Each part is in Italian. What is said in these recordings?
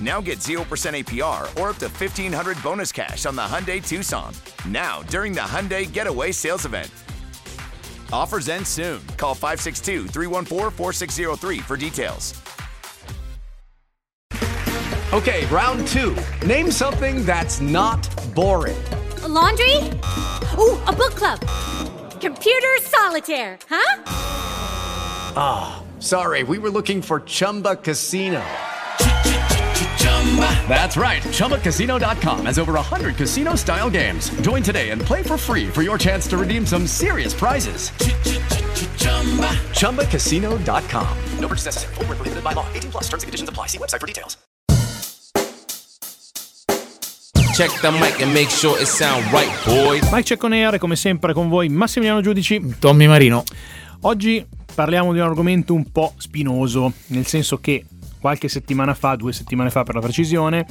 Now get 0% APR or up to 1500 bonus cash on the Hyundai Tucson. Now, during the Hyundai Getaway Sales Event. Offers end soon. Call 562 314 4603 for details. Okay, round two. Name something that's not boring. A laundry? Ooh, a book club. Computer solitaire, huh? Ah, oh, sorry, we were looking for Chumba Casino. That's right. ChumbaCasino.com has over 100 casino style games. Join today and play for free for your chance to redeem some serious prizes. ChumbaCasino.com. No purchase necessary. Full prohibited by law. 18 plus terms and conditions apply. See website for details. Check the mic and make sure it sound right, boy. Mike Cecconere, come sempre con voi, Massimiliano Giudici. Tommy Marino. Oggi parliamo di un argomento un po' spinoso, nel senso che qualche settimana fa, due settimane fa per la precisione,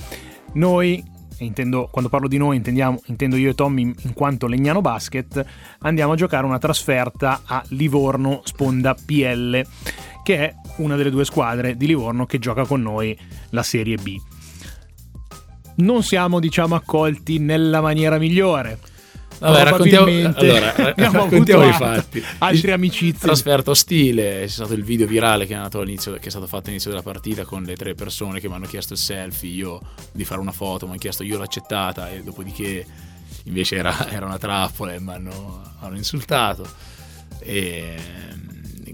noi, intendo, quando parlo di noi intendo io e Tommy in quanto Legnano Basket, andiamo a giocare una trasferta a Livorno Sponda PL, che è una delle due squadre di Livorno che gioca con noi la Serie B. Non siamo, diciamo, accolti nella maniera migliore Vabbè, raccontiamo, allora, raccontiamo i fatti. Altri amicizie. Trasferto stile, c'è stato il video virale che è, che è, stato fatto all'inizio della partita con le tre persone che mi hanno chiesto il selfie, io di fare una foto, mi hanno chiesto, io l'ho accettata e dopodiché invece era, era una trappola e mi hanno, hanno insultato. E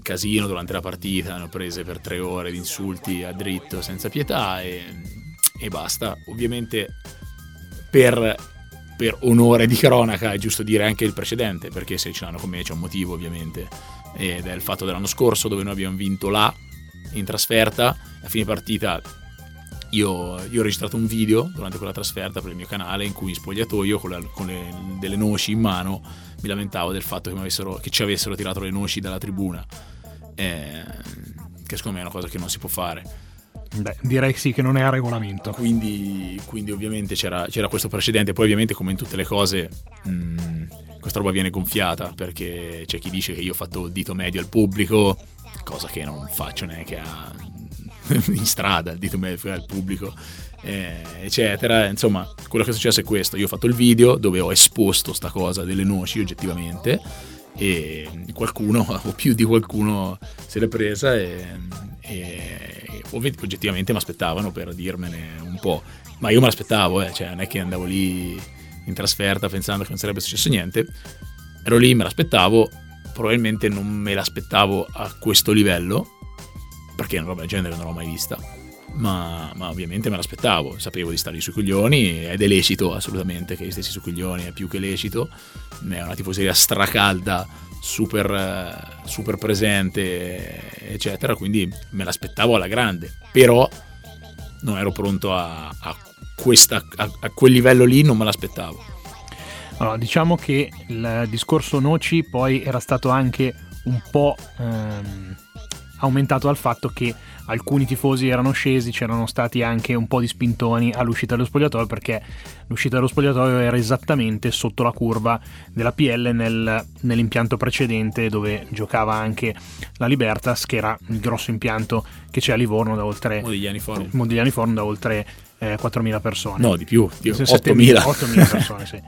casino durante la partita, hanno prese per tre ore di insulti a dritto senza pietà e, e basta. Ovviamente per per onore di cronaca è giusto dire anche il precedente, perché se ce l'hanno con me c'è un motivo ovviamente, ed è il fatto dell'anno scorso dove noi abbiamo vinto là in trasferta, a fine partita io, io, ho registrato un video durante quella trasferta per il mio canale in cui in spogliatoio con, la, con le, delle noci in mano mi lamentavo del fatto che, che ci avessero tirato le noci dalla tribuna, eh, che secondo me è una cosa che non si può fare Beh, direi sì che non è a regolamento. Quindi, quindi ovviamente c'era, c'era, questo precedente, poi ovviamente come in tutte le cose mh, mm, questa roba viene gonfiata perché c'è chi dice che io ho fatto il dito medio al pubblico, cosa che non faccio neanche a, in strada, il dito medio al pubblico, eh, eccetera. Insomma, quello che è successo è questo, io ho fatto il video dove ho esposto sta cosa delle noci oggettivamente e qualcuno o più di qualcuno se l'è presa e, e oggettivamente mi aspettavano per dirmene un po', ma io me l'aspettavo, eh, cioè non è che andavo lì in trasferta pensando che non sarebbe successo niente, ero lì, me l'aspettavo, probabilmente non me l'aspettavo a questo livello, perché una roba del genere non l'ho mai vista, ma, ma, ovviamente me l'aspettavo, sapevo di stare sui coglioni ed è lecito assolutamente che stessi sui coglioni, è più che lecito, è una tifoseria stracalda, super, super presente, eccetera, quindi me l'aspettavo alla grande, però non ero pronto a, a, questa, a, a quel livello lì, non me l'aspettavo. Allora, diciamo che il discorso Noci poi era stato anche un po' ehm, aumentato dal fatto che alcuni tifosi erano scesi, c'erano stati anche un po' di spintoni all'uscita dello spogliatoio perché l'uscita dello spogliatoio era esattamente sotto la curva della PL nel, nell'impianto precedente dove giocava anche la Libertas che era il grosso impianto che c'è a Livorno da oltre Modigliani Forum, Modigliani Forum da oltre eh, 4.000 persone. No, di più, di 8.000. 8.000 persone, sì.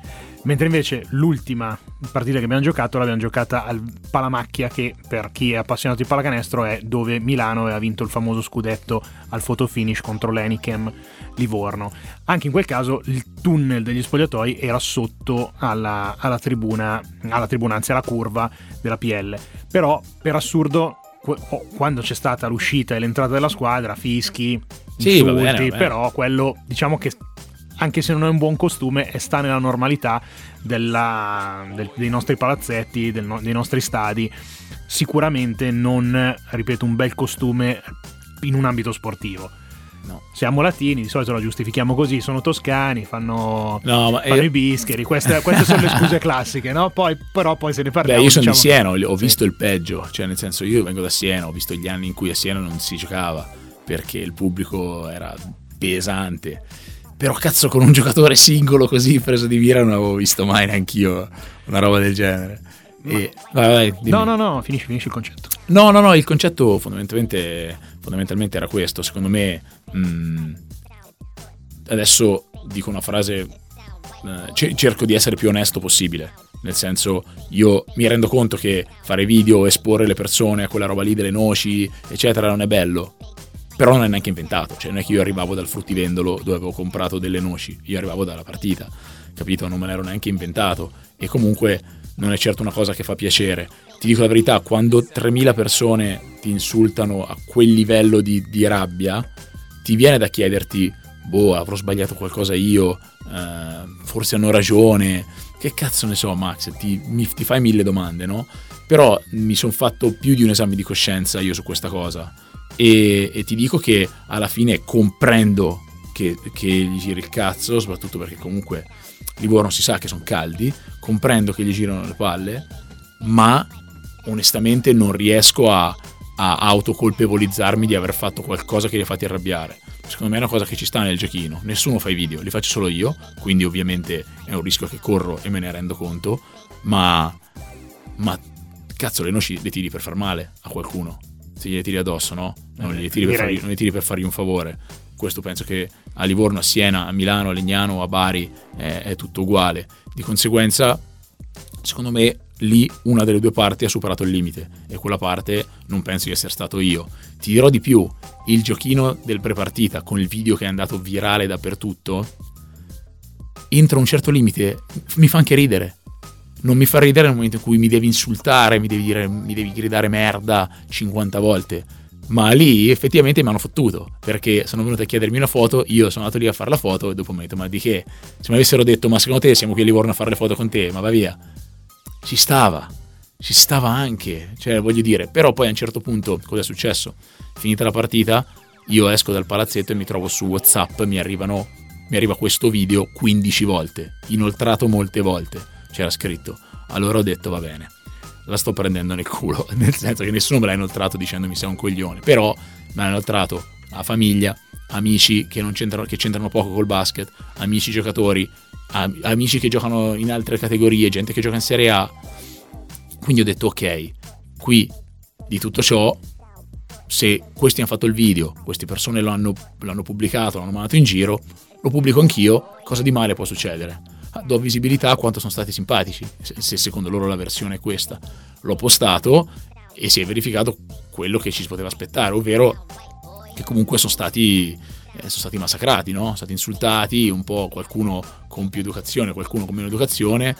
Mentre invece l'ultima partita che abbiamo giocato l'abbiamo giocata al Palamacchia, che per chi è appassionato di pallacanestro è dove Milano aveva vinto il famoso scudetto al photo finish contro l'Enichem Livorno. Anche in quel caso il tunnel degli spogliatoi era sotto alla, alla tribuna, alla tribuna, anzi alla curva della PL. Però per assurdo quando c'è stata l'uscita e l'entrata della squadra, fischi, Sì, va insulti, bene, va bene. però quello diciamo che anche se non è un buon costume, sta nella normalità della- del- dei nostri palazzetti, del dei nostri stadi. Sicuramente non, ripeto, un bel costume in un ambito sportivo. No. Siamo latini, di solito lo giustifichiamo così, sono toscani, fanno, No, ma fanno eh, i bischeri, queste, queste sono le scuse classiche, no? Poi, però poi se ne parliamo. Beh, io sono diciamo- di Siena, ho Sì. visto il peggio, cioè nel senso io vengo da Siena, ho visto gli anni in cui a Siena non si giocava perché il pubblico era pesante. Però cazzo con un giocatore singolo così preso di mira non avevo visto mai neanch'io una roba del genere. E, vai, vai. No, no, no, finisci, finisci il concetto. No, no, no, il concetto fondamentalmente, fondamentalmente era questo. Secondo me, mh, adesso dico una frase, eh, ce- cerco di essere più onesto possibile. Nel senso, io mi rendo conto che fare video, esporre le persone a quella roba lì delle noci, eccetera, non è bello. Però non è neanche inventato, cioè non è che io arrivavo dal fruttivendolo dove avevo comprato delle noci, io arrivavo dalla partita, capito? Non me l'ero neanche inventato e comunque non è certo una cosa che fa piacere. Ti dico la verità, quando 3.000 persone ti insultano a quel livello di, di rabbia, ti viene da chiederti, boh, avrò sbagliato qualcosa io, eh, forse hanno ragione, che cazzo ne so Max, ti, mi- ti fai mille domande, no? Però mi sono fatto più di un esame di coscienza io su questa cosa e, e ti dico che alla fine comprendo che, che gli giri il cazzo, soprattutto perché comunque Livorno si sa che sono caldi, comprendo che gli girano le palle, ma onestamente non riesco a, a autocolpevolizzarmi di aver fatto qualcosa che li ha fatti arrabbiare. Secondo me è una cosa che ci sta nel giochino. Nessuno fa i video, li faccio solo io, quindi ovviamente è un rischio che corro e me ne rendo conto, ma, ma cazzo le noci le tiri per far male a qualcuno. Se gliele tiri addosso, no? Non gliele tiri, per fargli, non le tiri per fargli un favore. Questo penso che a Livorno, a Siena, a Milano, a Legnano, a Bari è, è tutto uguale. Di conseguenza, secondo me, lì una delle due parti ha superato il limite e quella parte non penso di essere stato io. Ti dirò di più, il giochino del prepartita con il video che è andato virale dappertutto, entro un certo limite mi fa anche ridere. Non mi fa ridere nel momento in cui mi devi insultare, mi devi, dire, mi devi gridare merda 50 volte. Ma lì effettivamente mi hanno fottuto perché sono venuti a chiedermi una foto. Io sono andato lì a fare la foto e dopo mi ho detto: Ma di che? Se mi avessero detto, ma secondo te siamo qui a Livorno a fare le foto con te, ma va via. Ci stava, ci stava anche, cioè voglio dire, però poi a un certo punto cosa è successo? Finita la partita, io esco dal palazzetto e mi trovo su WhatsApp, mi arrivano mi arriva questo video 15 volte, inoltrato molte volte, c'era scritto. Allora ho detto va bene, la sto prendendo nel culo, nel senso che nessuno me l'ha inoltrato dicendomi sei un coglione, però me l'ha inoltrato la famiglia, amici che, c'entrano, che c'entrano poco col basket, amici giocatori, am- amici che giocano in altre categorie, gente che gioca in Serie A. Quindi ho detto ok, qui di tutto ciò, se questi hanno fatto il video, queste persone lo hanno, l'hanno pubblicato, l'hanno mandato in giro, lo pubblico anch'io, cosa di male può succedere? Ah, Do visibilità a quanto sono stati simpatici, se se secondo loro la versione è questa. L'ho postato e si è verificato quello che ci si poteva aspettare, ovvero che comunque sono stati, eh, sono stati massacrati, no? sono stati insultati, un po' qualcuno con più educazione, qualcuno con meno educazione.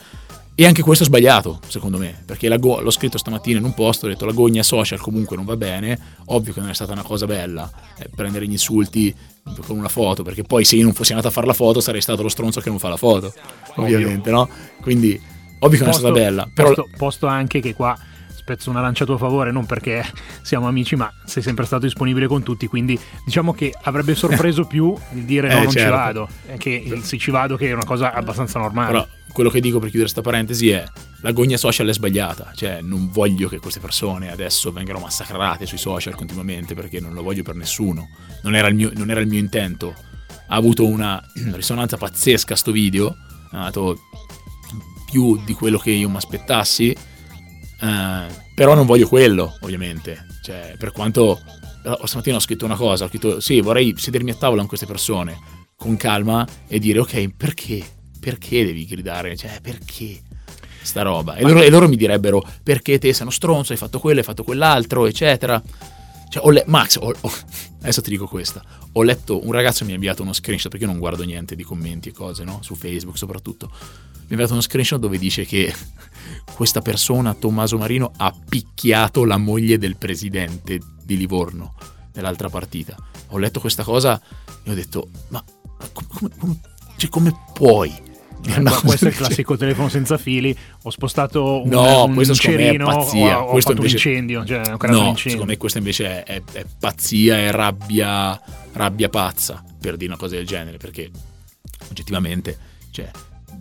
E anche questo è sbagliato, secondo me, perché go- l'ho scritto stamattina in un post, ho detto la gogna social comunque non va bene, ovvio che non è stata una cosa bella eh, prendere gli insulti con una foto, perché poi se io non fossi andato a fare la foto sarei stato lo stronzo che non fa la foto, ovviamente, no? Quindi, ovvio che non è stata bella, però... posto, posto anche che qua spezzo una lancia a tuo favore, non perché siamo amici, ma sei sempre stato disponibile con tutti, quindi diciamo che avrebbe sorpreso più il dire no, Eh, non ci certo. vado, eh, che il sì ci vado, che è una cosa abbastanza normale. Però quello che dico per chiudere questa parentesi è la gogna social è sbagliata, cioè non voglio che queste persone adesso vengano massacrate sui social continuamente perché non lo voglio per nessuno, non era il mio, non era il mio intento. Ha avuto una risonanza pazzesca sto video, ha dato più di quello che io mi aspettassi, eh, però non voglio quello ovviamente, cioè per quanto oh, stamattina ho scritto una cosa, ho scritto sì vorrei sedermi a tavola con queste persone con calma e dire ok perché perché devi gridare? Cioè, perché sta roba? E loro, e loro mi direbbero perché te sei uno stronzo, hai fatto quello, hai fatto quell'altro, eccetera. Cioè, ho le- Max, ho- ho- adesso ti dico questa. Ho letto, un ragazzo mi ha inviato uno screenshot, perché io non guardo niente di commenti e cose, no? Su Facebook soprattutto. Mi ha inviato uno screenshot dove dice che questa persona, Tommaso Marino, ha picchiato la moglie del presidente di Livorno nell'altra partita. Ho letto questa cosa e ho detto, ma, ma come, come, cioè, come puoi? Eh, ma questo è il classico telefono senza fili. Ho spostato un, no, un è cerino, pazzia. ho, ho Questo invece- un incendio. Cioè, ho creato un No, incendio. secondo me questa invece è, è- è pazzia, è rabbia, rabbia pazza per dire una cosa del genere, perché oggettivamente cioè,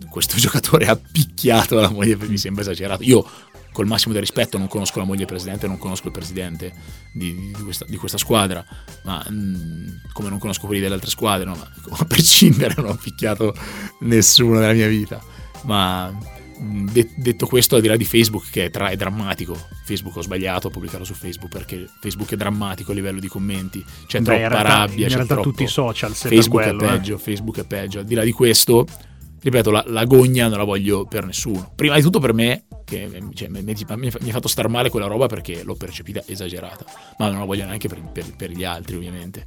questo giocatore ha picchiato la moglie, mi sembra esagerato. Io col massimo del rispetto non conosco la moglie del presidente, non conosco il presidente di, di questa, di questa squadra, ma mm, come non conosco quelli delle altre squadre, no, ma a prescindere non ho picchiato nessuno nella mia vita. Ma mm, de- detto questo, al di là di Facebook, che è, tra- è drammatico, Facebook ho sbagliato a pubblicarlo su Facebook perché Facebook è drammatico a livello di commenti, c'è Beh, troppa in realtà- rabbia. in c'è realtà troppo- tutti i social, se Facebook quello, è eh. peggio, Facebook è peggio. Al di là di questo, ripeto, la, la gogna non la voglio per nessuno. Prima di tutto per me, che cioè, mi, ha fatto star male quella roba perché l'ho percepita esagerata, ma non la voglio neanche per, per- per gli altri, ovviamente.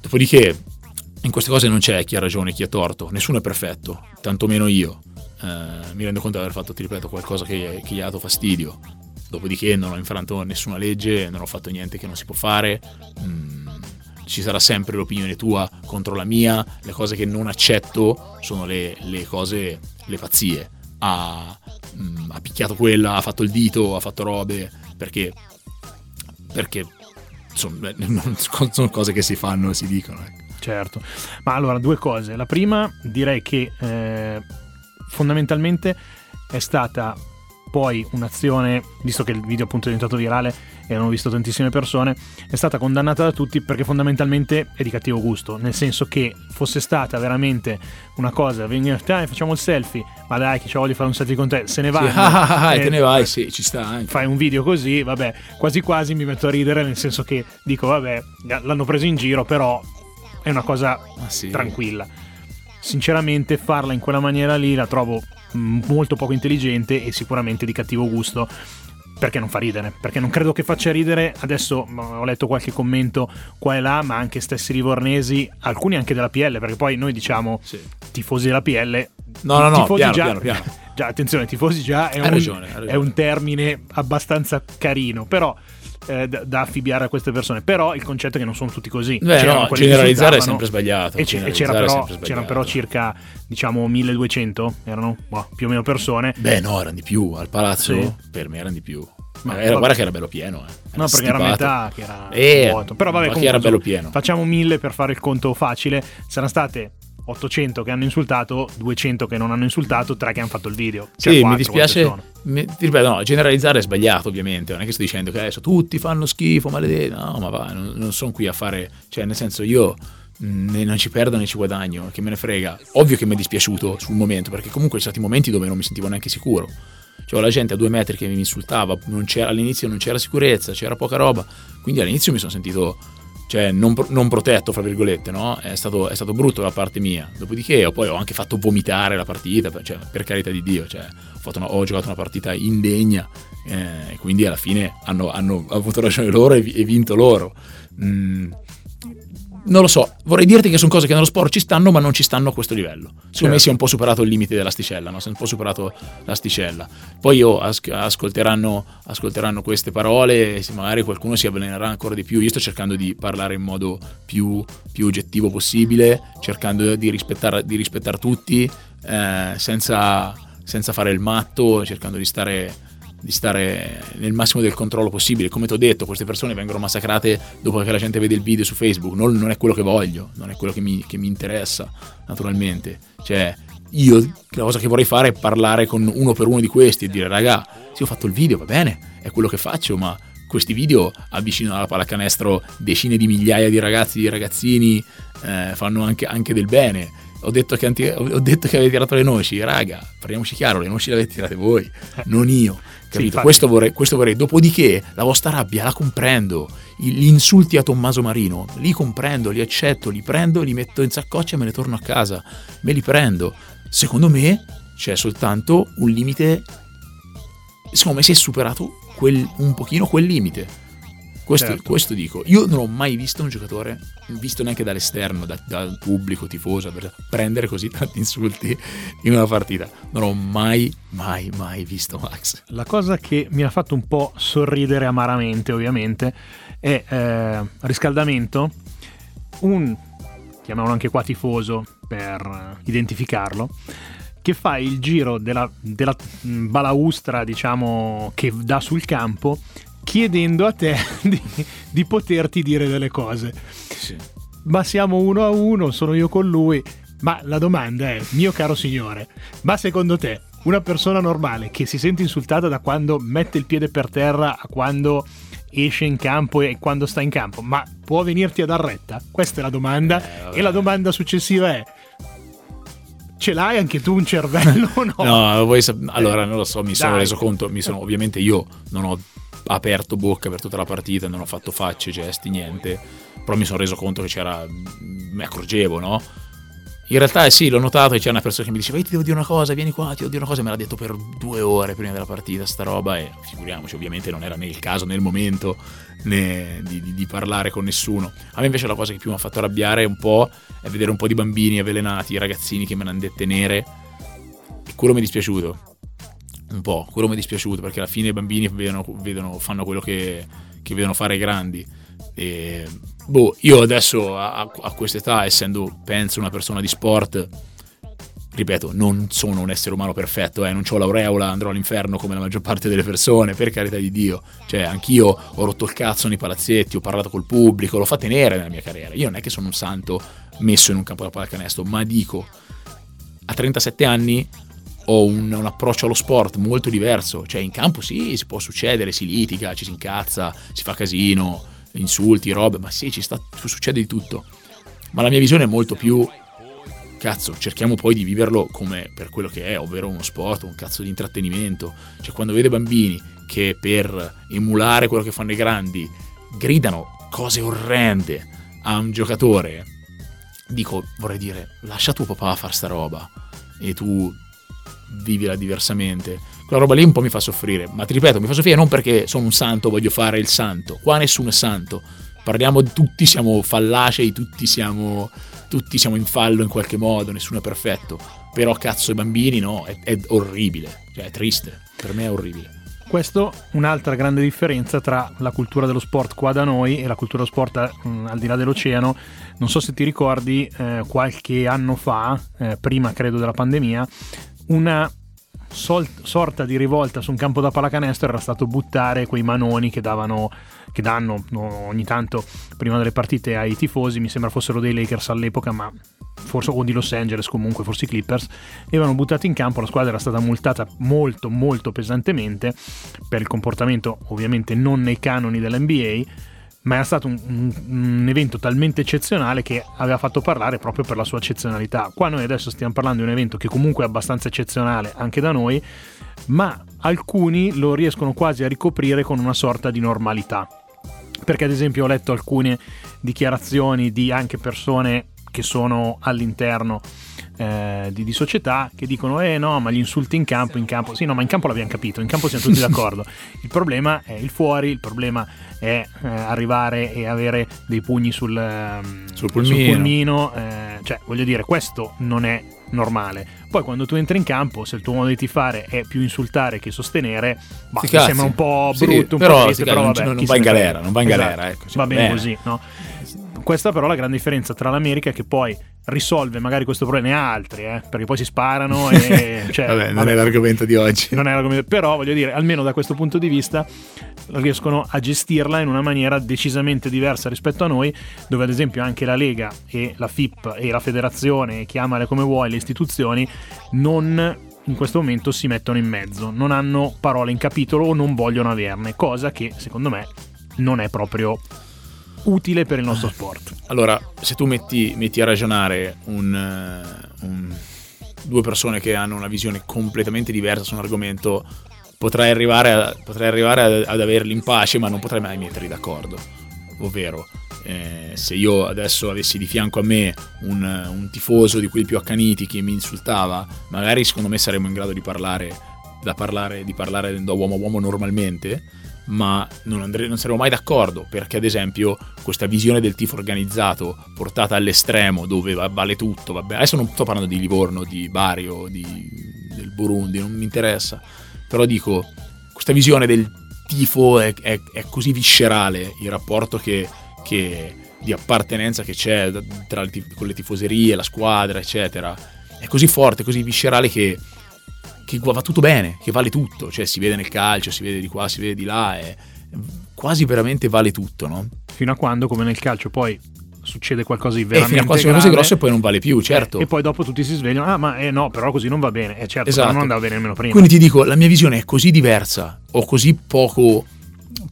Dopodiché, in queste cose non c'è chi ha ragione chi ha torto, nessuno è perfetto, tantomeno io. Eh, mi rendo conto di aver fatto, ti ripeto, qualcosa che, che gli ha dato fastidio. Dopodiché non ho infranto nessuna legge, non ho fatto niente che non si può fare. Mm, ci sarà sempre l'opinione tua contro la mia. Le cose che non accetto sono le, le cose, le pazzie. Ha, mm, ha picchiato quella, ha fatto il dito, ha fatto robe. Perché, perché non- sono cose che si fanno e si dicono. ecco. Certo, ma allora due cose. La prima direi che eh, fondamentalmente è stata poi un'azione, visto che il video appunto è diventato virale e l'hanno visto tantissime persone, è stata condannata da tutti perché fondamentalmente è di cattivo gusto, nel senso che fosse stata veramente una cosa, venire, dai facciamo il selfie, ma dai che ci voglio fare un selfie con te, se ne vai. Sì, ah, ah, ah, e te ne vai, sì, ci sta anche. Fai un video così, vabbè, quasi quasi mi metto a ridere, nel senso che dico, vabbè, l'hanno preso in giro, però è una cosa Ah, sì. tranquilla. Sinceramente, farla in quella maniera lì la trovo mm, molto poco intelligente e sicuramente di cattivo gusto. Perché non fa ridere? Perché non credo che faccia ridere. Adesso mm, ho letto qualche commento qua e là, ma anche stessi livornesi, alcuni anche della PL, perché poi noi diciamo Sì. tifosi della PL. No, no, no, tifosi piano, già, piano, piano. già, attenzione, tifosi già è, un, ragione, è un termine abbastanza carino, però eh, da, da affibbiare a queste persone. Però il concetto è che non sono tutti così. Beh, no, generalizzare è sempre sbagliato, E, c- e c'era però, sbagliato. c'erano però circa, diciamo, 1200, erano boh, più o meno persone. Beh, no, erano di più. Al palazzo Sì. per me erano di più. Ma- era- guarda che era bello pieno. Eh. No, perché era stipato. metà che era Eh, vuoto. Però vabbè, comunque, era bello pieno. Facciamo 1000 per fare il conto facile. Saranno state 800 che hanno insultato, 200 che non hanno insultato, 3 che hanno fatto il video. Cioè, Sì, mi quattro, dispiace. mi- ti ripeto, no, generalizzare è sbagliato, ovviamente. Non è che sto dicendo che adesso tutti fanno schifo, maledetti. No, ma va, non, non sono qui a fare. Cioè, nel senso, io mh, né- non ci perdo né ci guadagno. Che me ne frega. Ovvio che mi è dispiaciuto sul momento, perché comunque ci sono stati momenti dove non mi sentivo neanche sicuro. C'era la gente a due metri che mi insultava. non c'era- all'inizio non c'era sicurezza, c'era poca roba. Quindi all'inizio mi sono sentito. Cioè, non, non protetto, fra virgolette, no? È stato, è stato brutto da parte mia. Dopodiché, ho, poi ho anche fatto vomitare la partita, per, cioè, per carità di Dio. Cioè, ho, una- ho giocato una partita indegna, eh, quindi alla fine hanno, hanno avuto ragione loro e, e vinto loro. Mm, non lo so, vorrei dirti che sono cose che nello sport ci stanno, ma non ci stanno a questo livello. Secondo me Certo. si è un po' superato il limite dell'asticella, no? si è un po' superato l'asticella. Poi io as- ascolteranno, ascolteranno queste parole se magari qualcuno si avvelenerà ancora di più. Io sto cercando di parlare in modo più, più oggettivo possibile, cercando di rispettare, di rispettare tutti, eh, senza, senza fare il matto, cercando di stare di stare nel massimo del controllo possibile. Come ti ho detto, queste persone vengono massacrate dopo che la gente vede il video su Facebook. Non, non è quello che voglio, non è quello che mi, che mi interessa, naturalmente. Cioè, io la cosa che vorrei fare è parlare con uno per uno di questi e dire, raga, sì, ho fatto il video, va bene, è quello che faccio, ma questi video avvicinano alla pallacanestro decine di migliaia di ragazzi, di ragazzini, eh, fanno anche, anche del bene. Ho detto, che anti- ho detto che avete tirato le noci, raga, parliamoci chiaro, le noci le avete tirate voi, non io. Capito? infatti. questo, vorrei, questo vorrei. Dopodiché la vostra rabbia la comprendo. Gli insulti a Tommaso Marino li comprendo, li accetto, li prendo, li metto in saccoccia e me ne torno a casa. Me li prendo. Secondo me c'è soltanto un limite. Secondo me si è superato quel- un pochino quel limite. Questo, Certo. questo dico, io non ho mai visto un giocatore, visto neanche dall'esterno, da- dal pubblico, tifoso, prendere così tanti insulti in una partita. Non ho mai, mai, mai visto Max. La cosa che mi ha fatto un po' sorridere amaramente, ovviamente, è eh, riscaldamento. Un, chiamiamolo anche qua tifoso per identificarlo, che fa il giro della, della mh, balaustra, diciamo, che dà sul campo, chiedendo a te di, di poterti dire delle cose. Ma siamo uno a uno, sono io con lui. Ma la domanda è, mio caro signore, ma secondo te una persona normale che si sente insultata da quando mette il piede per terra a quando esce in campo e quando sta in campo, ma può venirti a dar retta? Questa è la domanda. e la domanda successiva è, ce l'hai anche tu un cervello o no? No, voi sap- allora non lo so, mi sono Dai. reso conto, mi sono, ovviamente io non ho aperto bocca per tutta la partita, non ho fatto facce, gesti, niente, però mi sono reso conto che c'era, mi accorgevo, no? In realtà sì, l'ho notato che c'era una persona che mi diceva, "Io ti devo dire una cosa, vieni qua, ti devo dire una cosa, me l'ha detto per due ore prima della partita, sta roba, e figuriamoci, ovviamente non era né il caso né il momento né di, di- di parlare con nessuno. A me invece la cosa che più mi ha fatto arrabbiare un po' è vedere un po' di bambini avvelenati, ragazzini che me ne hanno dette nere, e quello mi è dispiaciuto. Un po', quello mi è dispiaciuto perché alla fine i bambini vedono, vedono- fanno quello che, che vedono fare i grandi. E, boh, io adesso a, a- quest'età, essendo penso una persona di sport, ripeto, non sono un essere umano perfetto, eh, non ho l'aureola, andrò all'inferno come la maggior parte delle persone, per carità di Dio. Cioè, anch'io ho rotto il cazzo nei palazzetti, ho parlato col pubblico, l'ho fatta nera nella mia carriera. Io non è che sono un santo messo in un campo da pallacanestro, ma dico, a 37 anni ho un, un approccio allo sport molto diverso. Cioè, in campo sì, si può succedere, si litiga, ci si incazza, si fa casino, insulti, robe, ma sì, ci sta, succede di tutto. Ma la mia visione è molto più cazzo, cerchiamo poi di viverlo come per quello che è, ovvero uno sport, un cazzo di intrattenimento. Cioè, quando vedo bambini che per emulare quello che fanno i grandi gridano cose orrende a un giocatore, dico, vorrei dire, lascia tuo papà fare sta roba e tu vivila diversamente. Quella roba lì un po' mi fa soffrire, ma ti ripeto, mi fa soffrire non perché sono un santo, voglio fare il santo. Qua nessuno è santo. Parliamo di tutti siamo fallacei, tutti siamo tutti siamo in fallo in qualche modo, nessuno è perfetto. Però cazzo i bambini no, è, è orribile, cioè è triste, per me è orribile. Questo un'altra grande differenza tra la cultura dello sport qua da noi e la cultura dello sport mm, al di là dell'oceano. Non so se ti ricordi, eh, qualche anno fa, eh, prima credo della pandemia, una sol- sorta di rivolta su un campo da pallacanestro era stato buttare quei manoni che davano che danno no, ogni tanto prima delle partite ai tifosi, mi sembra fossero dei Lakers all'epoca, ma forse o di Los Angeles comunque, forse i Clippers, avevano buttato in campo, la squadra era stata multata molto molto pesantemente per il comportamento ovviamente non nei canoni dell'NBA, ma era stato un, un- un evento talmente eccezionale che aveva fatto parlare proprio per la sua eccezionalità. Qua noi adesso stiamo parlando di un evento che comunque è abbastanza eccezionale anche da noi, ma alcuni lo riescono quasi a ricoprire con una sorta di normalità. Perché ad esempio ho letto alcune dichiarazioni di anche persone che sono all'interno eh, di, di società che dicono eh no ma gli insulti in campo in campo sì no ma in campo l'abbiamo capito in campo siamo tutti d'accordo il problema è il fuori il problema è eh, arrivare e avere dei pugni sul, ehm, Sul pulmino. pulmino, eh, cioè voglio dire questo non è normale poi quando tu entri in campo se il tuo modo di tifare è più insultare che sostenere bah, sembra un po' Sì, brutto un però, po' triste però vabbè non- non va in galera, non va in Esatto. galera, ecco, sì, va bene bene. così no? Questa però è la grande differenza tra l'America che poi risolve magari questo problema e altri eh, perché poi si sparano e cioè, Vabbè, non vabbè, è l'argomento di oggi. non è l'argomento però voglio dire almeno da questo punto di vista riescono a gestirla in una maniera decisamente diversa rispetto a noi dove ad esempio anche la Lega e la FIP e la federazione chiamale come vuoi le istituzioni non in questo momento si mettono in mezzo non hanno parole in capitolo o non vogliono averne cosa che secondo me non è proprio utile per il nostro sport Allora, se tu metti, metti a ragionare un, eh, un- due persone che hanno una visione completamente diversa su un argomento, potrai arrivare, a- potrai arrivare ad, ad averli in pace, ma non potrai mai metterli d'accordo. Ovvero, eh, se io adesso avessi di fianco a me un, un tifoso di quelli più accaniti che mi insultava, magari secondo me saremmo in grado di parlare, parlare, di parlare da uomo a uomo normalmente, ma non, andre- non saremo mai d'accordo perché ad esempio questa visione del tifo organizzato portata all'estremo dove va- vale tutto, vabbè, adesso non sto parlando di Livorno, di Bari o di, del Burundi, non mi interessa, però dico, questa visione del tifo è, è- è così viscerale, il rapporto che, che- di appartenenza che c'è tra le tif- con le tifoserie, la squadra, eccetera, è così forte, così viscerale che che va tutto bene, che vale tutto, cioè si vede nel calcio, si vede di qua, si vede di là, e quasi veramente vale tutto, no? Fino a quando, come nel calcio, poi succede qualcosa di veramente fino a qua sono grave, cose grosse e poi non vale più, certo. eh, e poi dopo tutti si svegliano, ah ma eh, no, però così non va bene. E certo, Esatto. non andava bene nemmeno prima. Quindi ti dico, la mia visione è così diversa, ho così poco,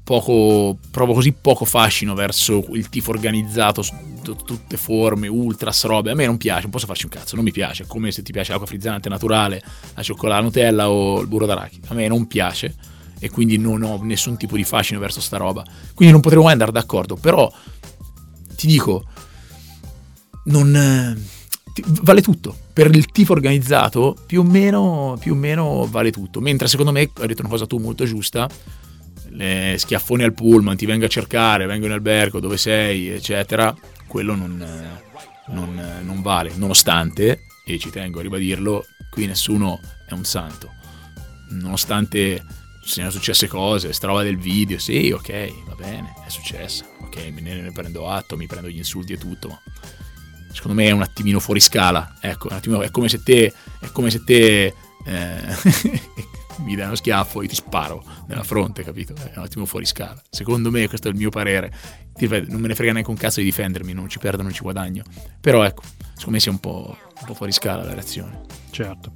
poco, provo così poco fascino verso il tifo organizzato, s- t- tutte forme, ultras, robe. A me non piace, non posso farci un cazzo, non mi piace. Come se ti piace l'acqua frizzante naturale, la cioccolata, la Nutella o il burro d'arachidi. A me non piace e quindi non ho nessun tipo di fascino verso sta roba. Quindi non potremo mai andare d'accordo, però ti dico, non vale tutto. Per il tifo organizzato, più o meno, più o meno vale tutto. Mentre secondo me, hai detto una cosa tu molto giusta, schiaffoni al pullman, ti vengo a cercare, vengo in albergo, dove sei, eccetera, quello non, non, non vale. Nonostante, e ci tengo a ribadirlo, qui nessuno è un santo. Nonostante siano successe cose, sta del video, sì, ok, va bene, è successa, ok, me ne, prendo atto, mi prendo gli insulti e tutto, ma secondo me è un attimino fuori scala. Ecco, attimino- è come se te, è come se te eh, mi dai uno schiaffo e ti sparo nella fronte, capito? È un attimo fuori scala. Secondo me, questo è il mio parere. Ti ripeto, non me ne frega neanche un cazzo di difendermi, non ci perdo, non ci guadagno. Però ecco, secondo me sia un po', un po' fuori scala la reazione. Certo.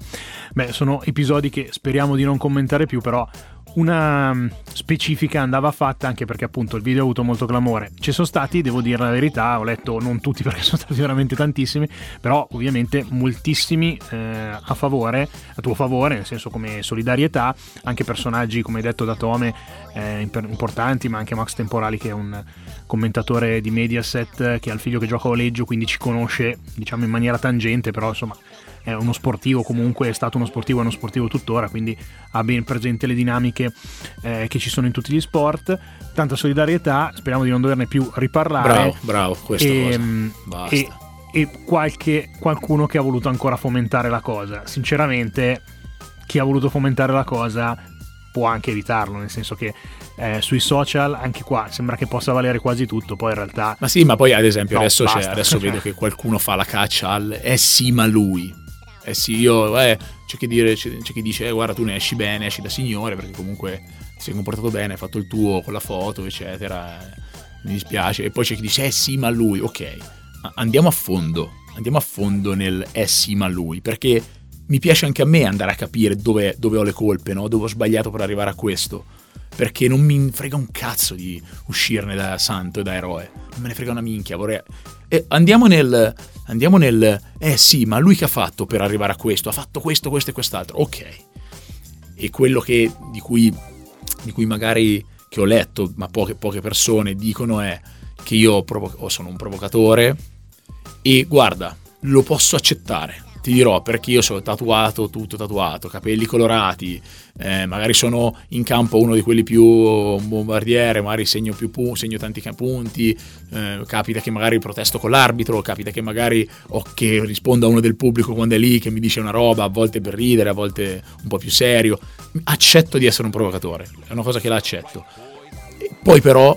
Beh, sono episodi che speriamo di non commentare più, però una mm, specifica andava fatta anche perché appunto il video ha avuto molto clamore. Ci sono stati, devo dire la verità, ho letto non tutti perché sono stati veramente tantissimi, però ovviamente moltissimi eh, a favore, a tuo favore, nel senso come solidarietà, anche personaggi come detto da Tome eh, imp- importanti, ma anche Max Temporali che è un commentatore di Mediaset che ha il figlio che gioca a Oleggio, quindi ci conosce diciamo in maniera tangente, però insomma è uno sportivo comunque, è stato uno sportivo, è uno sportivo tuttora, quindi ha ben presente le dinamiche eh, che ci sono in tutti gli sport. Tanta solidarietà, speriamo di non doverne più riparlare. Bravo, bravo, questa e, cosa. Basta. e, e qualche, qualcuno che ha voluto ancora fomentare la cosa. Sinceramente, chi ha voluto fomentare la cosa può anche evitarlo, nel senso che eh, sui social anche qua sembra che possa valere quasi tutto, poi in realtà Ma sì, ma poi ad esempio No, adesso, adesso vedo che qualcuno fa la caccia al eh sì, ma lui. Eh sì, io eh, c'è chi, dire, c'è, c'è chi dice eh, guarda tu ne esci bene, esci da signore perché comunque ti sei comportato bene, hai fatto il tuo con la foto, eccetera. eh, Mi dispiace. E poi c'è chi dice eh sì, ma lui, ok. Andiamo a fondo, andiamo a fondo nel eh sì, ma lui, perché mi piace anche a me andare a capire dove, dove ho le colpe, no? dove ho sbagliato per arrivare a questo. Perché non mi frega un cazzo di uscirne da santo e da eroe. Non me ne frega una minchia. Vorrei... E andiamo nel. Andiamo nel. Eh sì, ma lui che ha fatto per arrivare a questo? Ha fatto questo, questo e quest'altro. Ok. E quello che, di, cui, di cui magari che ho letto, ma poche, poche persone dicono è che io provo- o sono un provocatore e guarda, lo posso accettare. Ti dirò perché io sono tatuato, tutto tatuato, capelli colorati, eh, magari sono in campo uno di quelli più bombardiere, magari segno, più pu- segno tanti punti, eh, capita che magari protesto con l'arbitro, capita che magari ho che rispondo a uno del pubblico quando è lì che mi dice una roba, a volte per ridere, a volte un po' più serio. Accetto di essere un provocatore, è una cosa che la accetto. Poi però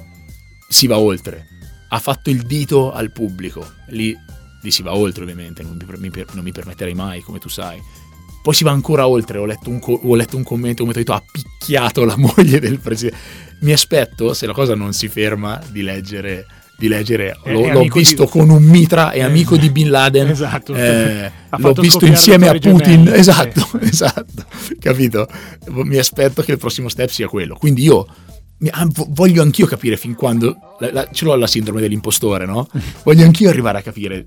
si va oltre. Ha fatto il dito al pubblico, lì, lì si va oltre ovviamente, non mi, mi non mi permetterei mai, come tu sai. Poi si va ancora oltre, ho letto un, co- ho letto un commento come hai detto, ha picchiato la moglie del presidente. Mi aspetto, se la cosa non si ferma, di leggere... Di leggere, l'ho, è l'ho visto di- con un mitra, è Eh, amico di Bin Laden, esatto. eh, l'ho visto insieme a Putin, esatto, esatto, capito? Mi aspetto che il prossimo step sia quello. Quindi io ah, vo- voglio anch'io capire fin quando la- la- ce l'ho la sindrome dell'impostore, no? Voglio anch'io arrivare a capire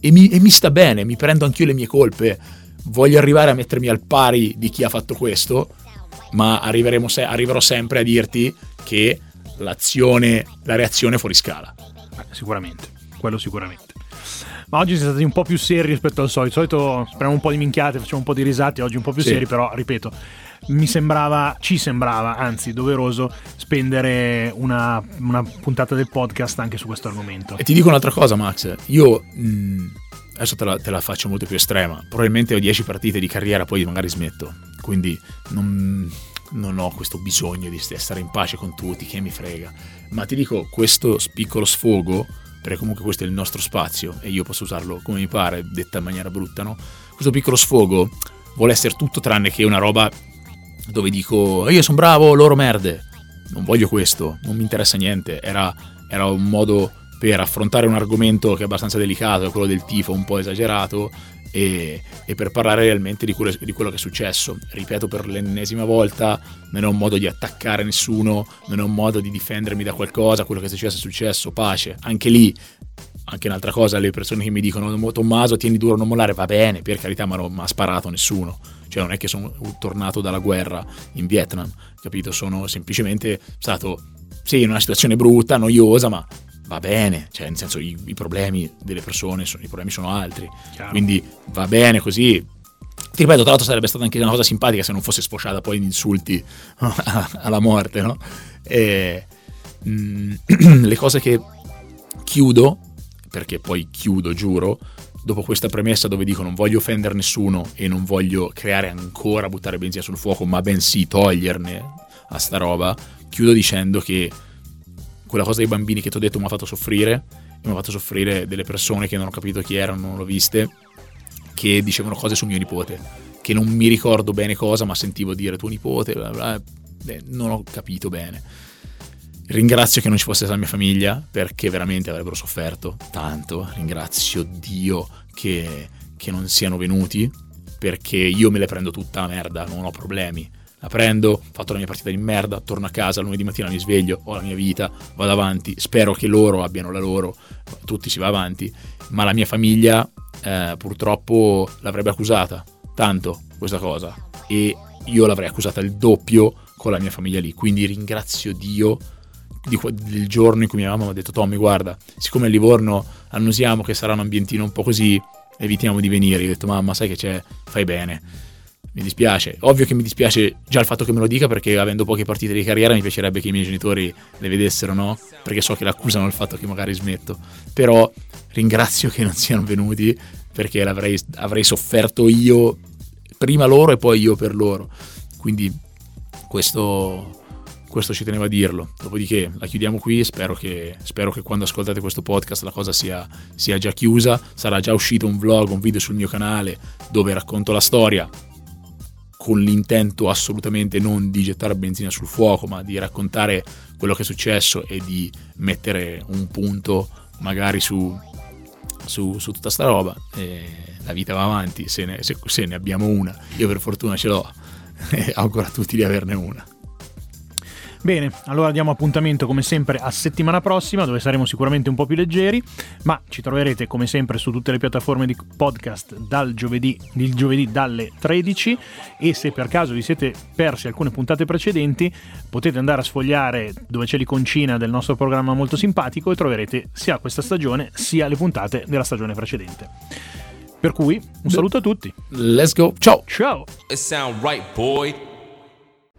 e mi, e mi sta bene, mi prendo anch'io le mie colpe. Voglio arrivare a mettermi al pari di chi ha fatto questo, ma arriveremo se- arriverò sempre a dirti che l'azione, la reazione è fuori scala. Eh, sicuramente, quello sicuramente. Ma oggi siete stati un po' più seri rispetto al solito. Di solito speriamo un po' di minchiate, facciamo un po' di risate, oggi un po' più Sì. seri, però ripeto, mi sembrava, ci sembrava, anzi doveroso, spendere una, una puntata del podcast anche su questo argomento. E ti dico un'altra cosa, Max. Io mh, adesso te la, te la faccio molto più estrema. Probabilmente ho 10 partite di carriera, poi magari smetto. Quindi non, non ho questo bisogno di stare in pace con tutti, che mi frega. Ma ti dico, questo piccolo sfogo, perché comunque questo è il nostro spazio e io posso usarlo come mi pare, detta in maniera brutta, no? Questo piccolo sfogo vuole essere tutto tranne che una roba dove dico io sono bravo, loro merde. Non voglio questo, non mi interessa niente. Era, era un modo per affrontare un argomento che è abbastanza delicato, quello del tifo un po' esagerato, e, e, per parlare realmente di quello, di quello, che è successo. Ripeto per l'ennesima volta, non è un modo di attaccare nessuno, non è un modo di difendermi da qualcosa, quello che è successo è successo, pace. Anche lì, anche un'altra cosa, le persone che mi dicono Tommaso tieni duro non mollare, va bene, per carità, ma non mi ha sparato nessuno. Cioè non è che sono tornato dalla guerra in Vietnam, capito? Sono semplicemente stato, sì, in una situazione brutta, noiosa, ma va bene, cioè nel senso i, i problemi delle persone, sono, i problemi sono altri, Chiaro. quindi va bene così. Ti ripeto, tra l'altro sarebbe stata anche una cosa simpatica se non fosse sfociata poi in insulti alla morte, no? E, mm, le cose che chiudo, perché poi chiudo, giuro, dopo questa premessa dove dico non voglio offendere nessuno e non voglio creare ancora, buttare benzina sul fuoco, ma bensì toglierne a sta roba, chiudo dicendo che quella cosa dei bambini che ti ho detto mi ha fatto soffrire, mi ha fatto soffrire delle persone che non ho capito chi erano, non l'ho viste, che dicevano cose su mio nipote, che non mi ricordo bene cosa, ma sentivo dire tuo nipote, bla bla, non ho capito bene. Ringrazio che non ci fosse la mia famiglia perché veramente avrebbero sofferto tanto. Ringrazio Dio che, che non siano venuti perché io me le prendo tutta la merda, non ho problemi la prendo, ho fatto la mia partita di merda, torno a casa, lunedì mattina mi sveglio, ho la mia vita, vado avanti, spero che loro abbiano la loro, tutti si va avanti, ma la mia famiglia eh, purtroppo l'avrebbe accusata tanto questa cosa e io l'avrei accusata il doppio con la mia famiglia lì, quindi ringrazio Dio di, del giorno in cui mia mamma mi ha detto Tommy guarda, siccome a Livorno annusiamo che sarà un ambientino un po' così, evitiamo di venire, io ho detto mamma sai che c'è, fai bene mi dispiace. Ovvio che mi dispiace già il fatto che me lo dica perché avendo poche partite di carriera mi piacerebbe che i miei genitori le vedessero, no? Perché so che l'accusano il fatto che magari smetto. Però ringrazio che non siano venuti perché avrei sofferto io prima loro e poi io per loro. Quindi questo, questo ci tenevo a dirlo. Dopodiché la chiudiamo qui. Spero che, spero che quando ascoltate questo podcast la cosa sia, sia già chiusa. Sarà già uscito un vlog, un video sul mio canale dove racconto la storia con l'intento assolutamente non di gettare benzina sul fuoco, ma di raccontare quello che è successo e di mettere un punto magari su, su, su tutta sta roba. E la vita va avanti, se ne, se, se ne abbiamo una, io per fortuna ce l'ho e auguro a tutti di averne una. Bene, allora diamo appuntamento come sempre a settimana prossima dove saremo sicuramente un po' più leggeri, ma ci troverete come sempre su tutte le piattaforme di podcast dal giovedì, il giovedì dalle 13 e se per caso vi siete persi alcune puntate precedenti potete andare a sfogliare dove c'è l'iconcina del nostro programma molto simpatico e troverete sia questa stagione sia le puntate della stagione precedente. Per cui un saluto a tutti. Let's go. Ciao. Ciao.